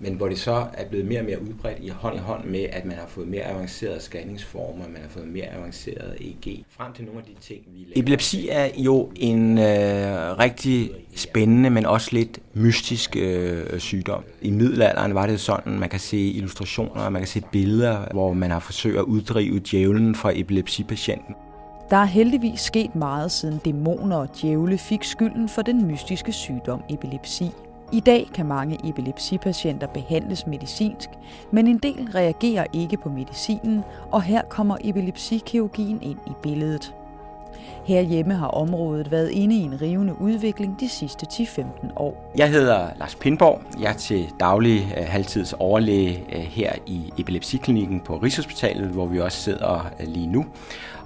men hvor det så er blevet mere og mere udbredt i hånd i hånd med, at man har fået mere avancerede scanningsformer, man har fået mere avanceret EEG, frem til nogle af de ting, vi laver. Epilepsi er jo en øh, rigtig spændende, men også lidt mystisk øh, sygdom. I middelalderen var det sådan, man kan se illustrationer, man kan se billeder, hvor man har forsøgt at uddrive djævlen fra epilepsipatienten. Der er heldigvis sket meget siden dæmoner og djævle fik skylden for den mystiske sygdom epilepsi. I dag kan mange epilepsipatienter behandles medicinsk, men en del reagerer ikke på medicinen, og her kommer epilepsikirurgien ind i billedet. Herhjemme har området været inde i en rivende udvikling de sidste 10-15 år. Jeg hedder Lars Pindborg. Jeg er til daglig uh, halvtids overlæge uh, her i epilepsiklinikken på Rigshospitalet, hvor vi også sidder uh, lige nu.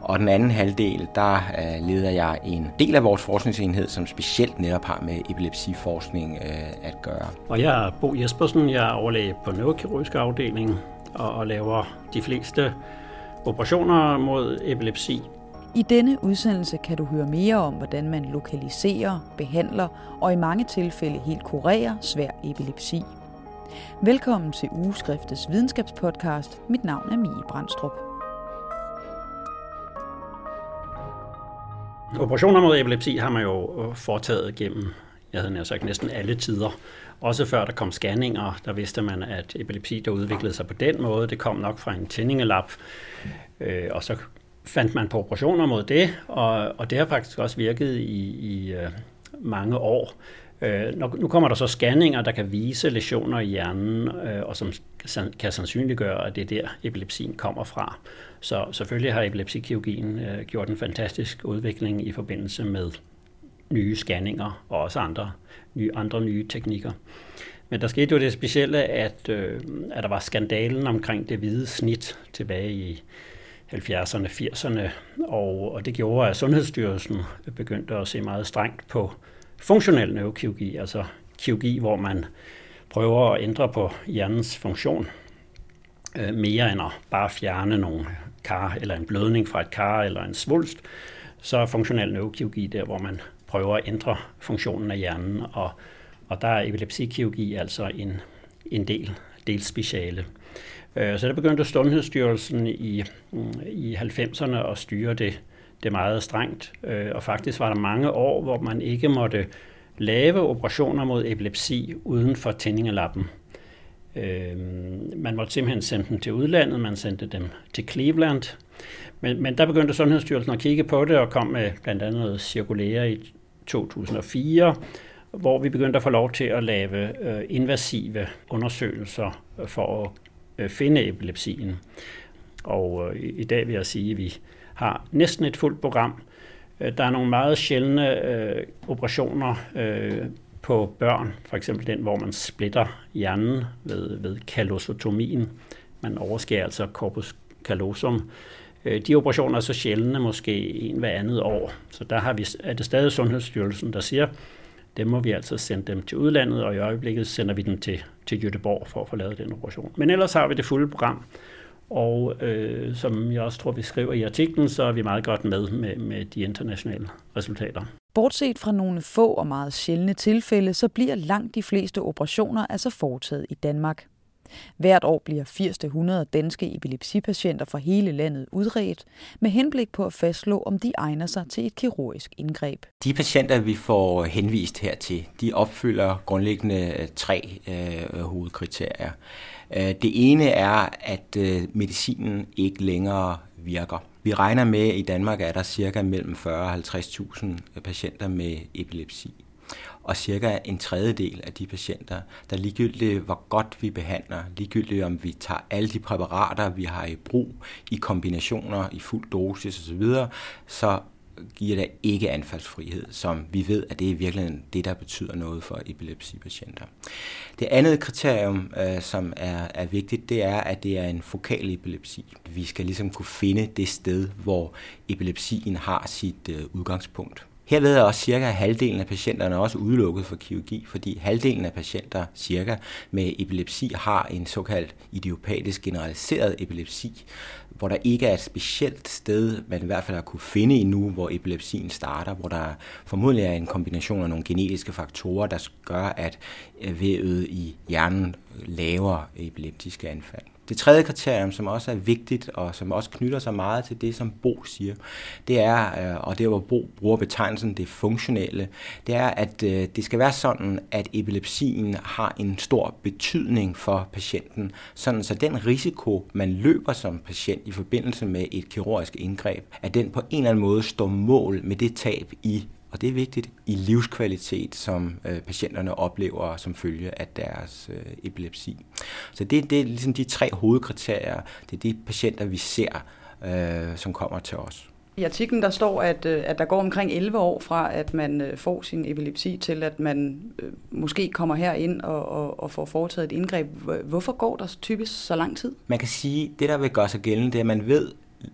Og den anden halvdel, der leder jeg en del af vores forskningsenhed, som specielt netop har med epilepsiforskning at gøre. Og jeg er Bo Jespersen, jeg er overlæge på neurokirurgisk afdeling og, og laver de fleste operationer mod epilepsi. I denne udsendelse kan du høre mere om, hvordan man lokaliserer, behandler og i mange tilfælde helt kurerer svær epilepsi. Velkommen til Ugeskriftets videnskabspodcast. Mit navn er Mie Brandstrup. Operationer mod epilepsi har man jo øh, foretaget gennem, jeg havde nær sagt, næsten alle tider. Også før der kom scanninger, der vidste man, at epilepsi, der udviklede sig på den måde, det kom nok fra en tændingelap. Øh, og så fandt man på operationer mod det, og, og det har faktisk også virket i, i øh, mange år. Øh, nu kommer der så scanninger, der kan vise lesioner i hjernen, øh, og som kan sandsynliggøre, at det er der, epilepsien kommer fra. Så selvfølgelig har epilepsikirurgien øh, gjort en fantastisk udvikling i forbindelse med nye scanninger og også andre nye, andre nye teknikker. Men der skete jo det specielle, at, øh, at der var skandalen omkring det hvide snit tilbage i 70'erne, 80'erne, og, og det gjorde, at Sundhedsstyrelsen begyndte at se meget strengt på funktionel neurokirurgi, altså kirurgi, hvor man prøver at ændre på hjernens funktion øh, mere end at bare fjerne nogle kar eller en blødning fra et kar eller en svulst, så er funktionel neurokirurgi der, hvor man prøver at ændre funktionen af hjernen, og, og der er epilepsikirurgi altså en, en del, del speciale. Øh, så der begyndte Sundhedsstyrelsen i, mm, i 90'erne at styre det, det meget strengt, øh, og faktisk var der mange år, hvor man ikke måtte lave operationer mod epilepsi uden for tændingelappen. Øh, man måtte simpelthen sende dem til udlandet, man sendte dem til Cleveland, men, men der begyndte Sundhedsstyrelsen at kigge på det og kom med blandt andet noget cirkulære i 2004, hvor vi begyndte at få lov til at lave øh, invasive undersøgelser for at Øh, finde epilepsien. Og øh, i dag vil jeg sige, at vi har næsten et fuldt program. Øh, der er nogle meget sjældne øh, operationer øh, på børn, for eksempel den, hvor man splitter hjernen ved, ved kalosotomien. Man overskærer altså corpus callosum. Øh, de operationer er så sjældne, måske en hver andet år. Så der har vi, er det stadig Sundhedsstyrelsen, der siger, dem må vi altså sende dem til udlandet, og i øjeblikket sender vi dem til, til Göteborg for at få lavet den operation. Men ellers har vi det fulde program, og øh, som jeg også tror, vi skriver i artiklen, så er vi meget godt med med, med de internationale resultater. Bortset fra nogle få og meget sjældne tilfælde, så bliver langt de fleste operationer altså foretaget i Danmark. Hvert år bliver 80-100 danske epilepsipatienter fra hele landet udredt med henblik på at fastslå, om de egner sig til et kirurgisk indgreb. De patienter, vi får henvist hertil, de opfylder grundlæggende øh, tre øh, hovedkriterier. Øh, det ene er, at øh, medicinen ikke længere virker. Vi regner med, at i Danmark er der cirka mellem 40 og 50.000 patienter med epilepsi og cirka en tredjedel af de patienter, der ligegyldigt hvor godt vi behandler, ligegyldigt om vi tager alle de præparater, vi har i brug i kombinationer i fuld dosis osv., så giver det ikke anfaldsfrihed, som vi ved, at det er virkelig det, der betyder noget for epilepsipatienter. Det andet kriterium, øh, som er, er vigtigt, det er, at det er en fokal epilepsi. Vi skal ligesom kunne finde det sted, hvor epilepsien har sit øh, udgangspunkt. Herved er også cirka halvdelen af patienterne også udelukket for kirurgi, fordi halvdelen af patienter cirka med epilepsi har en såkaldt idiopatisk generaliseret epilepsi, hvor der ikke er et specielt sted, man i hvert fald har kunne finde endnu, hvor epilepsien starter, hvor der formodentlig er en kombination af nogle genetiske faktorer, der gør, at vævet i hjernen laver epileptiske anfald. Det tredje kriterium, som også er vigtigt, og som også knytter sig meget til det, som Bo siger, det er, øh, og det er, hvor Bo bruger betegnelsen det funktionelle, det er, at øh, det skal være sådan, at epilepsien har en stor betydning for patienten, sådan så den risiko, man løber som patient i forbindelse med et kirurgisk indgreb, at den på en eller anden måde står mål med det tab i og det er vigtigt i livskvalitet, som øh, patienterne oplever som følge af deres øh, epilepsi. Så det, det er ligesom de tre hovedkriterier. Det er de patienter, vi ser, øh, som kommer til os. I artiklen der står, at, øh, at der går omkring 11 år fra, at man øh, får sin epilepsi, til at man øh, måske kommer herind og, og, og får foretaget et indgreb. Hvorfor går der typisk så lang tid? Man kan sige, at det der vil gøre sig gældende, det er, at man ved,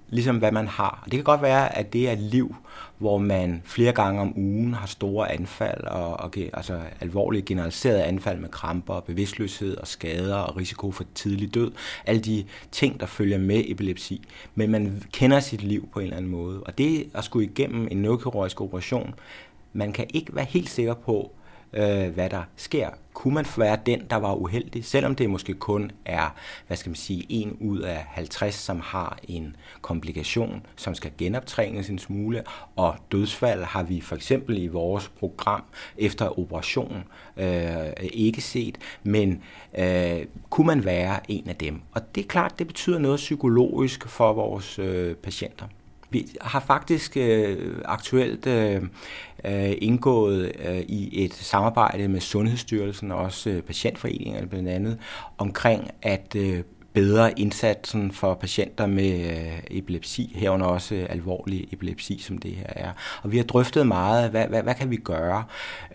ligesom hvad man har. Det kan godt være, at det er et liv, hvor man flere gange om ugen har store anfald, og, og altså alvorlige generaliserede anfald med kramper, bevidstløshed og skader og risiko for tidlig død. Alle de ting, der følger med epilepsi. Men man kender sit liv på en eller anden måde. Og det at skulle igennem en neurokirurgisk operation, man kan ikke være helt sikker på, øh, hvad der sker. Kunne man være den, der var uheldig, selvom det måske kun er, hvad skal man sige, en ud af 50, som har en komplikation, som skal genoptrænes en smule, og dødsfald har vi for eksempel i vores program efter operation øh, ikke set, men øh, kunne man være en af dem? Og det er klart, det betyder noget psykologisk for vores øh, patienter. Vi har faktisk øh, aktuelt øh, øh, indgået øh, i et samarbejde med Sundhedsstyrelsen og også øh, patientforeningerne blandt andet omkring at øh, bedre indsatsen for patienter med øh, epilepsi, herunder også alvorlig epilepsi, som det her er. Og vi har drøftet meget, hvad, hvad, hvad kan vi gøre?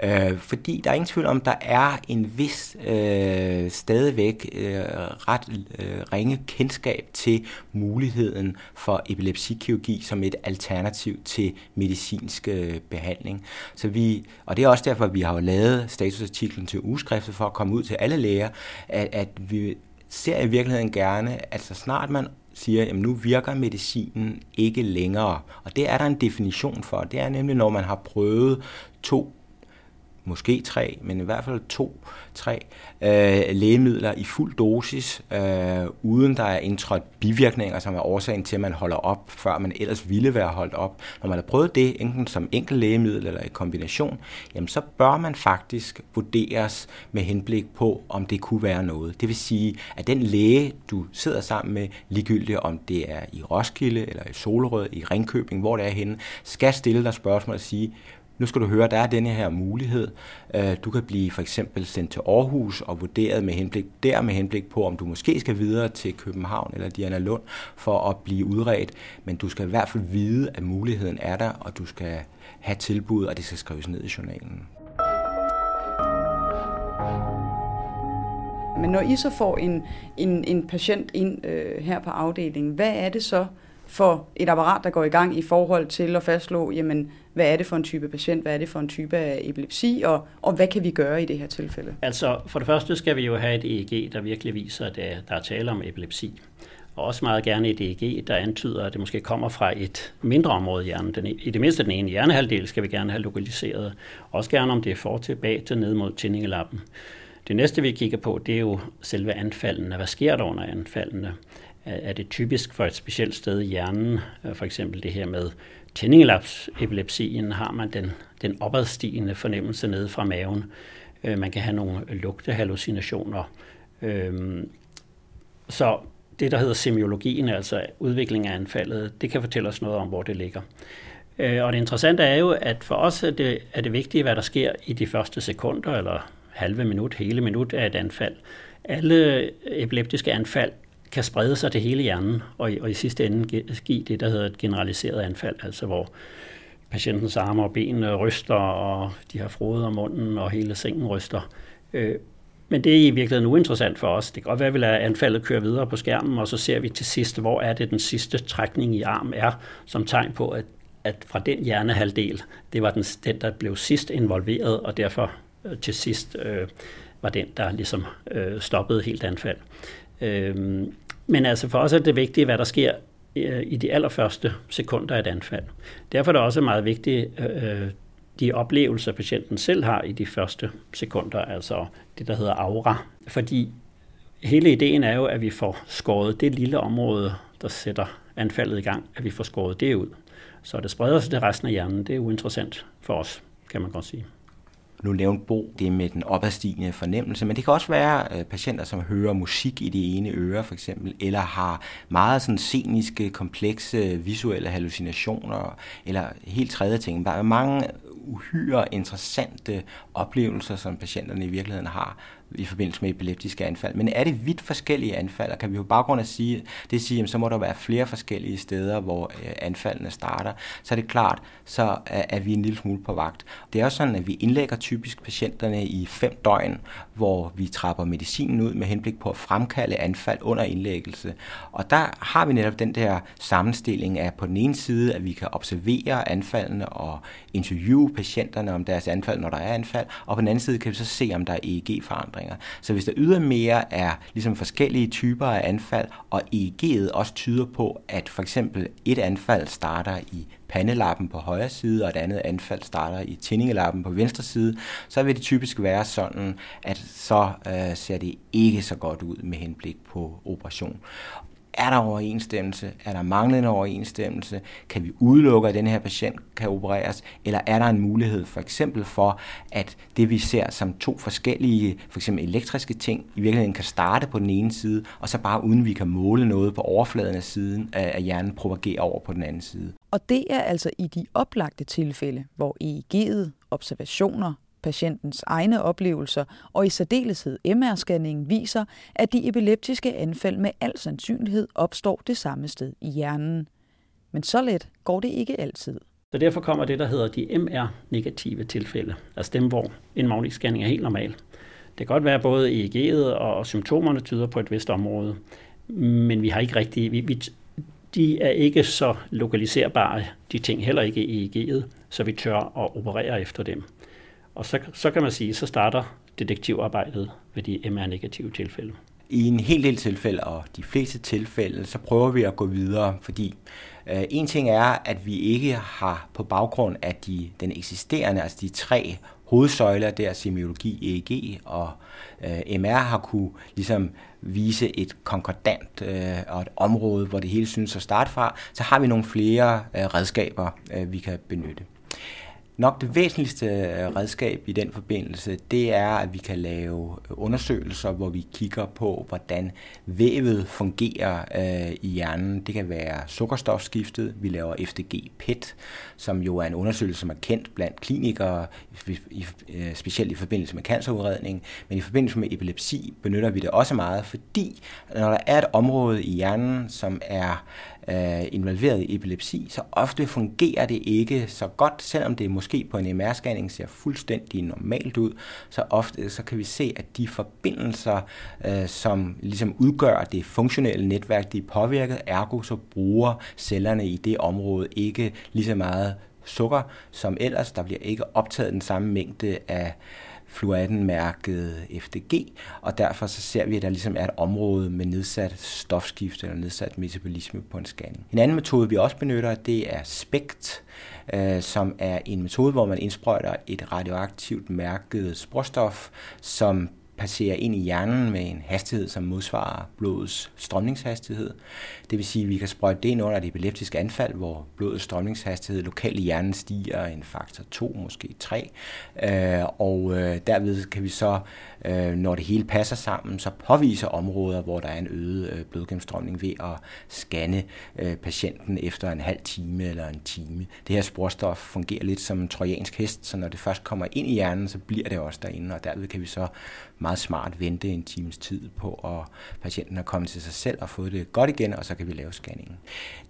Øh, fordi der er ingen tvivl om, der er en vis øh, stadigvæk øh, ret øh, ringe kendskab til muligheden for epilepsikirurgi som et alternativ til medicinsk øh, behandling. Så vi, og det er også derfor, at vi har lavet statusartiklen til ugeskriftet for at komme ud til alle læger, at, at vi ser i virkeligheden gerne, at så snart man siger, at nu virker medicinen ikke længere, og det er der en definition for, det er nemlig, når man har prøvet to måske tre, men i hvert fald to, tre øh, lægemidler i fuld dosis, øh, uden der er indtrådt bivirkninger, som er årsagen til, at man holder op, før man ellers ville være holdt op. Når man har prøvet det, enten som enkelt lægemiddel eller i kombination, jamen så bør man faktisk vurderes med henblik på, om det kunne være noget. Det vil sige, at den læge, du sidder sammen med, ligegyldigt om det er i Roskilde, eller i Solrød, i Ringkøbing, hvor det er henne, skal stille dig spørgsmål og sige, nu skal du høre, der er denne her mulighed. Øh, du kan blive for eksempel sendt til Aarhus og vurderet med henblik, der med henblik på, om du måske skal videre til København eller Diana Lund for at blive udredt. Men du skal i hvert fald vide, at muligheden er der, og du skal have tilbud, og det skal skrives ned i journalen. Men når I så får en, en, en patient ind øh, her på afdelingen, hvad er det så for et apparat, der går i gang i forhold til at fastslå, jamen, hvad er det for en type patient, hvad er det for en type af epilepsi, og, og hvad kan vi gøre i det her tilfælde? Altså, for det første skal vi jo have et EEG, der virkelig viser, at øh, der er tale om epilepsi. Og også meget gerne et EEG, der antyder, at det måske kommer fra et mindre område i hjernen. Den, e, I det mindste den ene hjernehalvdel skal vi gerne have lokaliseret. Også gerne om det er for tilbage til ned mod tændingelappen. Det næste, vi kigger på, det er jo selve anfaldene. Hvad sker der under anfaldene? Er det typisk for et specielt sted i hjernen? Øh, for eksempel det her med tændingelapsepilepsien har man den, den opadstigende fornemmelse nede fra maven. Øh, man kan have nogle lugtehallucinationer. Øh, så det, der hedder semiologien, altså udviklingen af anfaldet, det kan fortælle os noget om, hvor det ligger. Og det interessante er jo, at for os er det, er det vigtige, hvad der sker i de første sekunder, eller halve minut, hele minut af et anfald. Alle epileptiske anfald kan sprede sig til hele hjernen, og i, og i sidste ende give det, der hedder et generaliseret anfald, altså hvor patientens arme og ben øh, ryster, og de har frode om munden, og hele sengen ryster. Øh, men det er i virkeligheden uinteressant for os. Det kan godt være, at vi lader anfaldet køre videre på skærmen, og så ser vi til sidst, hvor er det den sidste trækning i arm er, som tegn på, at, at fra den hjernehalvdel, det var den, den, der blev sidst involveret, og derfor øh, til sidst øh, var den, der ligesom øh, stoppede helt anfald. Øh, men altså for os er det vigtigt, hvad der sker øh, i de allerførste sekunder af et anfald. Derfor er det også meget vigtigt, øh, øh, de oplevelser, patienten selv har i de første sekunder, altså det, der hedder aura. Fordi hele ideen er jo, at vi får skåret det lille område, der sætter anfaldet i gang, at vi får skåret det ud. Så det spreder sig til resten af hjernen. Det er uinteressant for os, kan man godt sige. Nu nævnte Bo det med den opadstigende fornemmelse, men det kan også være øh, patienter, som hører musik i det ene øre for eksempel, eller har meget sådan sceniske, komplekse visuelle hallucinationer, eller helt tredje ting. Der er mange uhyre interessante oplevelser, som patienterne i virkeligheden har i forbindelse med epileptiske anfald. Men er det vidt forskellige anfald, og kan vi jo baggrund af sige, det sige, at så må der være flere forskellige steder, hvor øh, anfaldene starter, så er det klart, så er vi en lille smule på vagt. Det er også sådan, at vi indlægger typisk patienterne i fem døgn, hvor vi trapper medicinen ud med henblik på at fremkalde anfald under indlæggelse. Og der har vi netop den der sammenstilling af på den ene side, at vi kan observere anfaldene og interviewe patienterne om deres anfald, når der er anfald, og på den anden side kan vi så se, om der er e forandringer. Så hvis der ydermere er ligesom forskellige typer af anfald, og EEG'et også tyder på, at for eksempel et anfald starter i pandelappen på højre side, og et andet anfald starter i tændingelappen på venstre side, så vil det typisk være sådan, at så øh, ser det ikke så godt ud med henblik på operation. Er der overensstemmelse? Er der manglende overensstemmelse? Kan vi udelukke, at den her patient kan opereres? Eller er der en mulighed for eksempel for, at det vi ser som to forskellige, for eksempel elektriske ting, i virkeligheden kan starte på den ene side, og så bare uden vi kan måle noget på overfladen af siden af hjernen, propagere over på den anden side. Og det er altså i de oplagte tilfælde, hvor EEG'et, observationer, patientens egne oplevelser og i særdeleshed MR-scanningen viser, at de epileptiske anfald med al sandsynlighed opstår det samme sted i hjernen. Men så let går det ikke altid. Så derfor kommer det, der hedder de MR-negative tilfælde, altså dem, hvor en magnetisk scanning er helt normal. Det kan godt være, at både EEG'et og symptomerne tyder på et vist område, men vi har ikke rigtig, vi, vi, de er ikke så lokaliserbare, de ting heller ikke i EEG'et, så vi tør at operere efter dem. Og så, så kan man sige, så starter detektivarbejdet ved de MR-negative tilfælde. I en hel del tilfælde, og de fleste tilfælde, så prøver vi at gå videre, fordi øh, en ting er, at vi ikke har på baggrund af de, den eksisterende, altså de tre hovedsøjler der, semiologi, EEG og øh, MR, har kunne ligesom vise et konkordant øh, og et område, hvor det hele synes at starte fra, så har vi nogle flere øh, redskaber, øh, vi kan benytte. Nok det væsentligste øh, redskab i den forbindelse, det er, at vi kan lave undersøgelser, hvor vi kigger på, hvordan vævet fungerer øh, i hjernen. Det kan være sukkerstofskiftet. Vi laver FDG-PET, som jo er en undersøgelse, som er kendt blandt klinikere, øh, specielt i forbindelse med cancerudredning. Men i forbindelse med epilepsi benytter vi det også meget, fordi når der er et område i hjernen, som er øh, Øh, involveret i epilepsi, så ofte fungerer det ikke så godt, selvom det måske på en MR-scanning ser fuldstændig normalt ud, så ofte så kan vi se, at de forbindelser, øh, som ligesom udgør det funktionelle netværk, de er påvirket, ergo så bruger cellerne i det område ikke lige så meget sukker som ellers. Der bliver ikke optaget den samme mængde af fluoraten-mærket FDG, og derfor så ser vi, at der ligesom er et område med nedsat stofskifte eller nedsat metabolisme på en scanning. En anden metode, vi også benytter, det er SPECT, øh, som er en metode, hvor man indsprøjter et radioaktivt mærket sporstof, som passerer ind i hjernen med en hastighed, som modsvarer blodets strømningshastighed. Det vil sige, at vi kan sprøjte det ind under et epileptisk anfald, hvor blodets strømningshastighed lokalt i hjernen stiger en faktor 2, måske 3. Øh, og øh, derved kan vi så, øh, når det hele passer sammen, så påvise områder, hvor der er en øget øh, blodgennemstrømning ved at scanne øh, patienten efter en halv time eller en time. Det her sporstof fungerer lidt som en trojansk hest, så når det først kommer ind i hjernen, så bliver det også derinde, og derved kan vi så meget smart vente en times tid på, at patienten er kommet til sig selv og fået det godt igen, og så kan vi lave scanningen.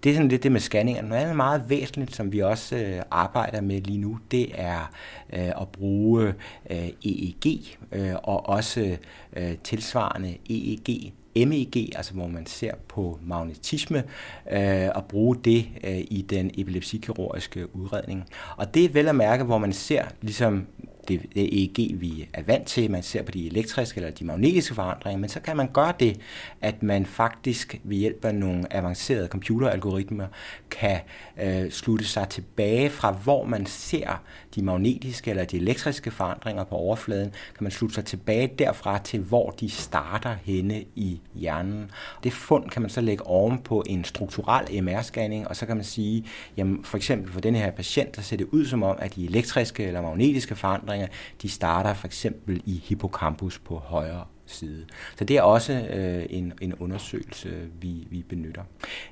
Det er sådan lidt det med scanninger. Noget andet meget væsentligt, som vi også øh, arbejder med lige nu, det er øh, at bruge øh, EEG øh, og også øh, tilsvarende EEG MEG, altså hvor man ser på magnetisme, øh, og bruge det øh, i den epilepsikirurgiske udredning. Og det er vel at mærke, hvor man ser ligesom det, det EEG, vi er vant til. Man ser på de elektriske eller de magnetiske forandringer, men så kan man gøre det, at man faktisk ved hjælp af nogle avancerede computeralgoritmer kan øh, slutte sig tilbage fra, hvor man ser de magnetiske eller de elektriske forandringer på overfladen, kan man slutte sig tilbage derfra til, hvor de starter henne i hjernen. Det fund kan man så lægge oven på en strukturel MR-scanning, og så kan man sige, jamen for eksempel for denne her patient, der ser det ud som om, at de elektriske eller magnetiske forandringer, de starter for eksempel i hippocampus på højre side. Så det er også øh, en, en undersøgelse, vi, vi benytter.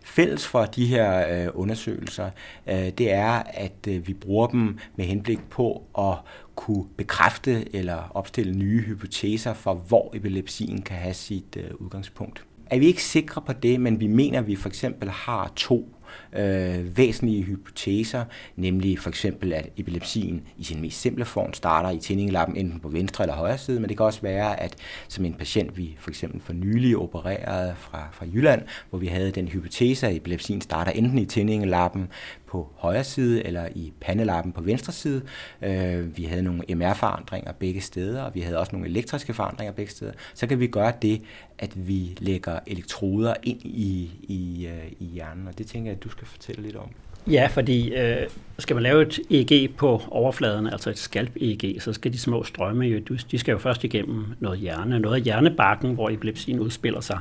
Fælles for de her øh, undersøgelser, øh, det er, at øh, vi bruger dem med henblik på at kunne bekræfte eller opstille nye hypoteser for, hvor epilepsien kan have sit øh, udgangspunkt. Er vi ikke sikre på det, men vi mener, at vi for eksempel har to øh, væsentlige hypoteser, nemlig for eksempel, at epilepsien i sin mest simple form starter i tændingelappen enten på venstre eller højre side, men det kan også være, at som en patient, vi for eksempel for nylig opererede fra, fra Jylland, hvor vi havde den hypotese, at epilepsien starter enten i tændingelappen på højre side eller i pandelappen på venstre side. Øh, vi havde nogle MR-forandringer begge steder, og vi havde også nogle elektriske forandringer begge steder. Så kan vi gøre det, at vi lægger elektroder ind i, i, øh, i hjernen, og det tænker jeg, at du skal fortælle lidt om. Ja, fordi øh, skal man lave et EEG på overfladen, altså et skalp-EEG, så skal de små strømme jo, de skal jo først igennem noget hjerne, noget af hjernebakken, hvor epilepsien udspiller sig.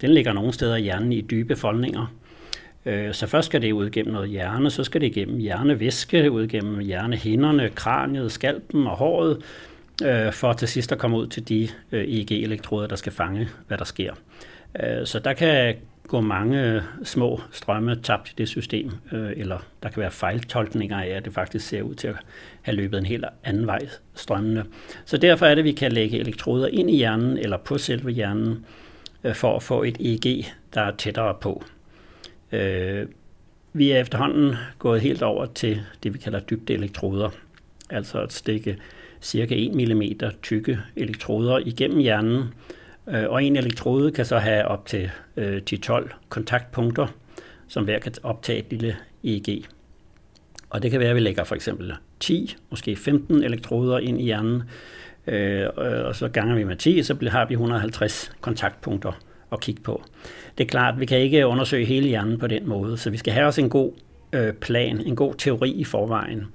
Den ligger nogle steder i hjernen i dybe foldninger, Øh, så først skal det ud gennem noget hjerne, så skal det igennem hjernevæske, ud gennem hjernehinderne, kraniet, skalpen og håret, øh, for til sidst at komme ud til de øh, EEG-elektroder, der skal fange, hvad der sker. Øh, så der kan gå mange små strømme tabt i det system, øh, eller der kan være fejltolkninger af, at det faktisk ser ud til at have løbet en helt anden vej strømmende. Så derfor er det, at vi kan lægge elektroder ind i hjernen eller på selve hjernen, øh, for at få et EEG, der er tættere på. Øh, vi er efterhånden gået helt over til det, vi kalder dybde elektroder, altså at stikke cirka 1 mm tykke elektroder igennem hjernen, øh, og en elektrode kan så have op til øh, 10-12 kontaktpunkter, som hver kan optage et lille EEG. Og det kan være, at vi lægger for eksempel 10, måske 15 elektroder ind i hjernen, øh, og så ganger vi med 10, så har vi 150 kontaktpunkter at kigge på. Det er klart, at vi kan ikke undersøge hele hjernen på den måde, så vi skal have os en god øh, plan, en god teori i forvejen.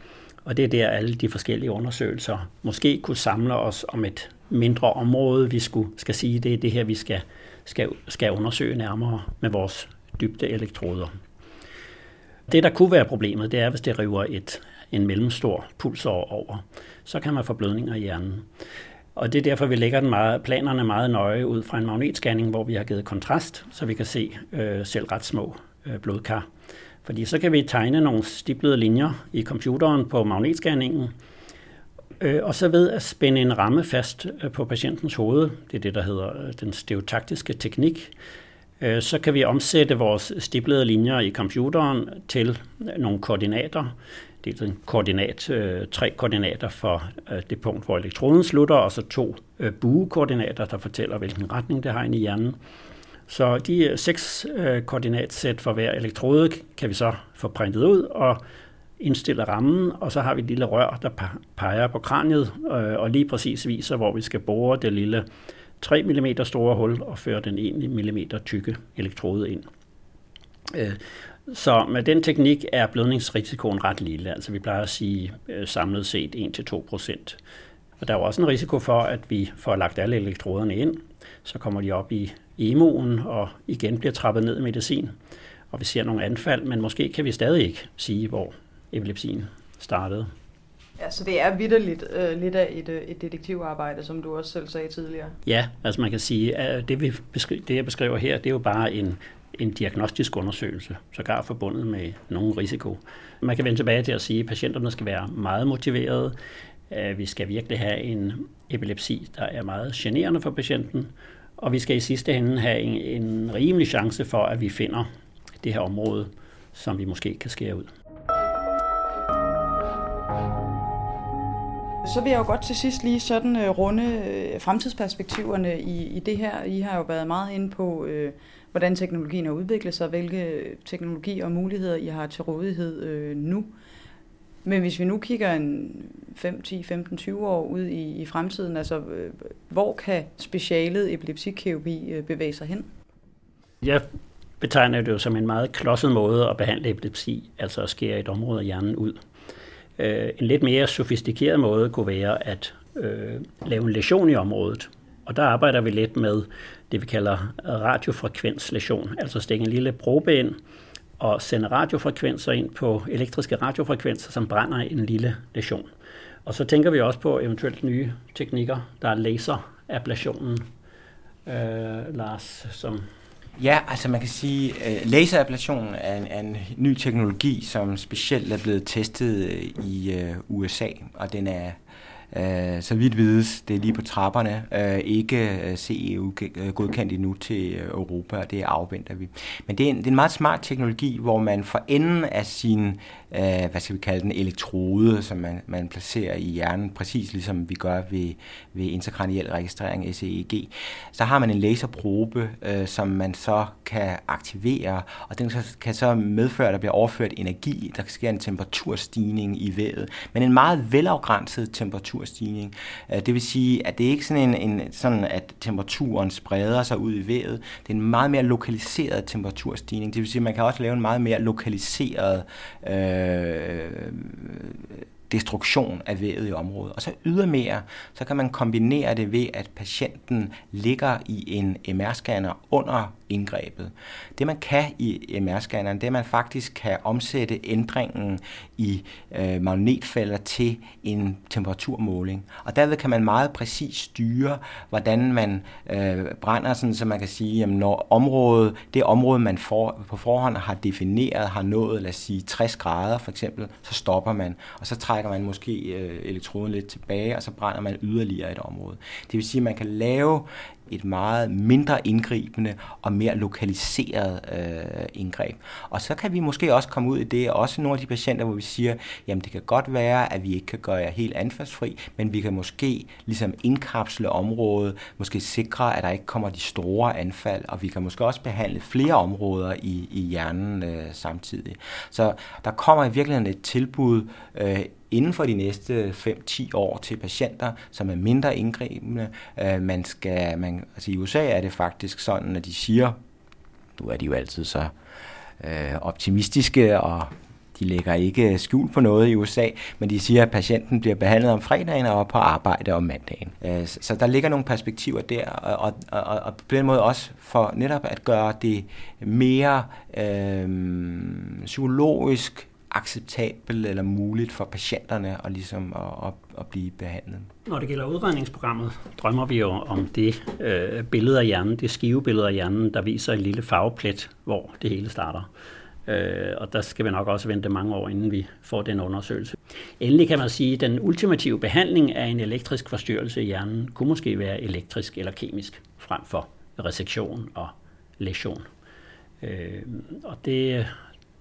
Og det er der alle de forskellige undersøgelser måske kunne samle os om et mindre område, vi skulle, skal sige, det er det her, vi skal, skal, skal undersøge nærmere med vores dybde elektroder. Det, der kunne være problemet, det er, hvis det river et, en mellemstor pulsår over. Så kan man få blødninger i hjernen. Og det er derfor, vi lægger den meget, planerne meget nøje ud fra en magnetscanning, hvor vi har givet kontrast, så vi kan se øh, selv ret små øh, blodkar. Fordi så kan vi tegne nogle stiplede linjer i computeren på magnetscanningen, øh, og så ved at spænde en ramme fast øh, på patientens hoved, det er det, der hedder øh, den stereotaktiske teknik, øh, så kan vi omsætte vores stiplede linjer i computeren til øh, nogle koordinater, det er en koordinat, øh, tre koordinater for øh, det punkt, hvor elektroden slutter, og så to øh, buekoordinater, der fortæller, hvilken retning det har ind i hjernen. Så de øh, seks øh, koordinatsæt for hver elektrode kan vi så få printet ud og indstille rammen, og så har vi et lille rør, der peger på kraniet, øh, og lige præcis viser, hvor vi skal bore det lille 3 mm store hul og føre den 1 mm tykke elektrode ind. Øh, så med den teknik er blødningsrisikoen ret lille. Altså vi plejer at sige øh, samlet set 1-2 procent. Og der er jo også en risiko for, at vi får lagt alle elektroderne ind. Så kommer de op i emoen og igen bliver trappet ned i medicin. Og vi ser nogle anfald, men måske kan vi stadig ikke sige, hvor epilepsien startede. Ja, så det er vidderligt øh, lidt af et, øh, et detektivarbejde, som du også selv sagde tidligere. Ja, altså man kan sige, at det, vi beskri- det jeg beskriver her, det er jo bare en en diagnostisk undersøgelse, sågar forbundet med nogen risiko. Man kan vende tilbage til at sige, at patienterne skal være meget motiverede. Øh, vi skal virkelig have en epilepsi, der er meget generende for patienten, og vi skal i sidste ende have en, en rimelig chance for, at vi finder det her område, som vi måske kan skære ud. Så vil jeg jo godt til sidst lige sådan øh, runde øh, fremtidsperspektiverne i, i det her. I har jo været meget inde på øh, hvordan teknologien har udviklet sig, hvilke teknologier og muligheder I har til rådighed øh, nu. Men hvis vi nu kigger en 5, 10, 15, 20 år ud i, i fremtiden, altså øh, hvor kan specialet epilepsikirurgi øh, bevæge sig hen? Jeg betegner det jo som en meget klodset måde at behandle epilepsi, altså at skære et område af hjernen ud. Øh, en lidt mere sofistikeret måde kunne være at øh, lave en lesion i området. Og der arbejder vi lidt med det, vi kalder radiofrekvenslesion, altså stikke en lille probe ind og sende radiofrekvenser ind på elektriske radiofrekvenser, som brænder en lille lesion. Og så tænker vi også på eventuelt nye teknikker. Der er laserablationen, øh, Lars, som Ja, altså man kan sige, øh, at laserablation er en, er en ny teknologi, som specielt er blevet testet øh, i øh, USA, og den er øh, så vidt vides, det er lige på trapperne, øh, ikke øh, CE-godkendt øh, endnu til øh, Europa, og det afventer vi. Men det er, en, det er en meget smart teknologi, hvor man for enden af sin, øh, hvad skal vi kalde den, elektrode, som man, man placerer i hjernen, præcis ligesom vi gør ved, ved intrakraniel registrering, SEEG, så har man en laserprobe, øh, som man så kan aktivere, og den kan så medføre, at der bliver overført energi, der sker en temperaturstigning i vævet, men en meget velafgrænset temperatur temperaturstigning. Øh, det vil sige, at det er ikke sådan, en, en, sådan, at temperaturen spreder sig ud i vævet. Det er en meget mere lokaliseret temperaturstigning. Det vil sige, at man kan også lave en meget mere lokaliseret øh, destruktion af vævet i området. Og så ydermere, så kan man kombinere det ved, at patienten ligger i en MR-scanner under indgrebet. Det man kan i MR-scanneren, det er, at man faktisk kan omsætte ændringen i øh, magnetfælder til en temperaturmåling. Og derved kan man meget præcis styre, hvordan man øh, brænder, sådan, så man kan sige, at når området, det område, man for, på forhånd har defineret, har nået, lad os sige, 60 grader for eksempel, så stopper man, og så trækker man måske øh, elektroden lidt tilbage, og så brænder man yderligere et område. Det vil sige, at man kan lave et meget mindre indgribende og mere lokaliseret øh, indgreb. Og så kan vi måske også komme ud i det, også nogle af de patienter, hvor vi siger, jamen det kan godt være, at vi ikke kan gøre jer helt anfaldsfri, men vi kan måske ligesom indkapsle området, måske sikre, at der ikke kommer de store anfald, og vi kan måske også behandle flere områder i, i hjernen øh, samtidig. Så der kommer i virkeligheden et tilbud øh, inden for de næste 5-10 år til patienter, som er mindre indgribende. Øh, man skal, man, altså I USA er det faktisk sådan, at de siger, nu er de jo altid så øh, optimistiske, og de lægger ikke skjul på noget i USA, men de siger, at patienten bliver behandlet om fredagen og på arbejde om mandagen. Øh, så der ligger nogle perspektiver der, og, og, og, og på den måde også for netop at gøre det mere øh, psykologisk acceptabelt eller muligt for patienterne at, ligesom at, at, at blive behandlet. Når det gælder udredningsprogrammet, drømmer vi jo om det øh, billede af hjernen, det skivebillede af hjernen, der viser en lille farveplet, hvor det hele starter. Øh, og der skal vi nok også vente mange år, inden vi får den undersøgelse. Endelig kan man sige, at den ultimative behandling af en elektrisk forstyrrelse i hjernen kunne måske være elektrisk eller kemisk, frem for resektion og lesion. Øh, og det,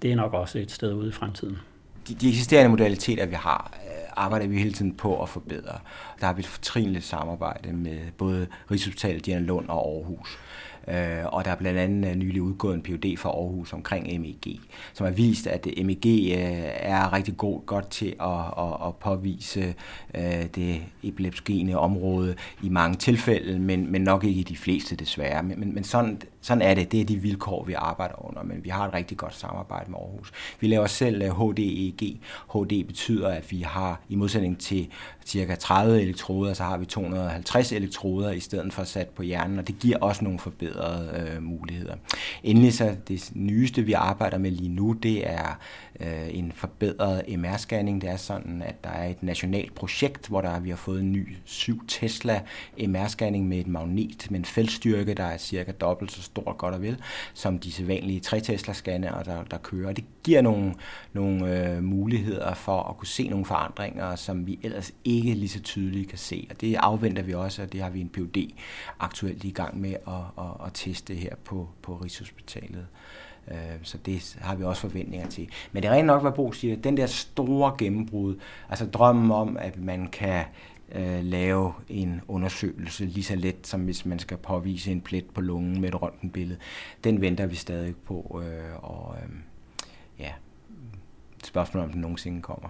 det er nok også et sted ude i fremtiden. De, de eksisterende modaliteter, vi har, øh, arbejder vi hele tiden på at forbedre. Der har vi et fortrinligt samarbejde med både Rigshospitalet, Diana Lund og Aarhus. Øh, og der er blandt andet øh, nylig udgået en PUD fra Aarhus omkring MEG, som har vist, at øh, MEG øh, er rigtig god, godt til at, at, at påvise øh, det epilepsgene område i mange tilfælde, men, men nok ikke i de fleste desværre. Men, men, men sådan, sådan er det. Det er de vilkår, vi arbejder under, men vi har et rigtig godt samarbejde med Aarhus. Vi laver selv øh, HDEG. HD betyder, at vi har, i modsætning til cirka 30 elektroder, så har vi 250 elektroder i stedet for sat på hjernen, og det giver også nogle forbedringer forbedrede øh, muligheder. Endelig så det nyeste, vi arbejder med lige nu, det er øh, en forbedret MR-scanning. Det er sådan, at der er et nationalt projekt, hvor der vi har fået en ny 7 Tesla MR-scanning med et magnet med en feltstyrke, der er cirka dobbelt så stor godt og vel, som de sædvanlige 3 Tesla-scanner, der, der kører. Det giver nogle, nogle øh, muligheder for at kunne se nogle forandringer, som vi ellers ikke lige så tydeligt kan se. Og det afventer vi også, og det har vi en PUD aktuelt i gang med at, at, at teste her på, på Rigshospitalet. Øh, så det har vi også forventninger til. Men det er rent nok, hvad Bo siger, den der store gennembrud, altså drømmen om, at man kan øh, lave en undersøgelse lige så let, som hvis man skal påvise en plet på lungen med et røntgenbillede, den venter vi stadig på. Øh, og øh, ja, spørgsmålet om den nogensinde kommer.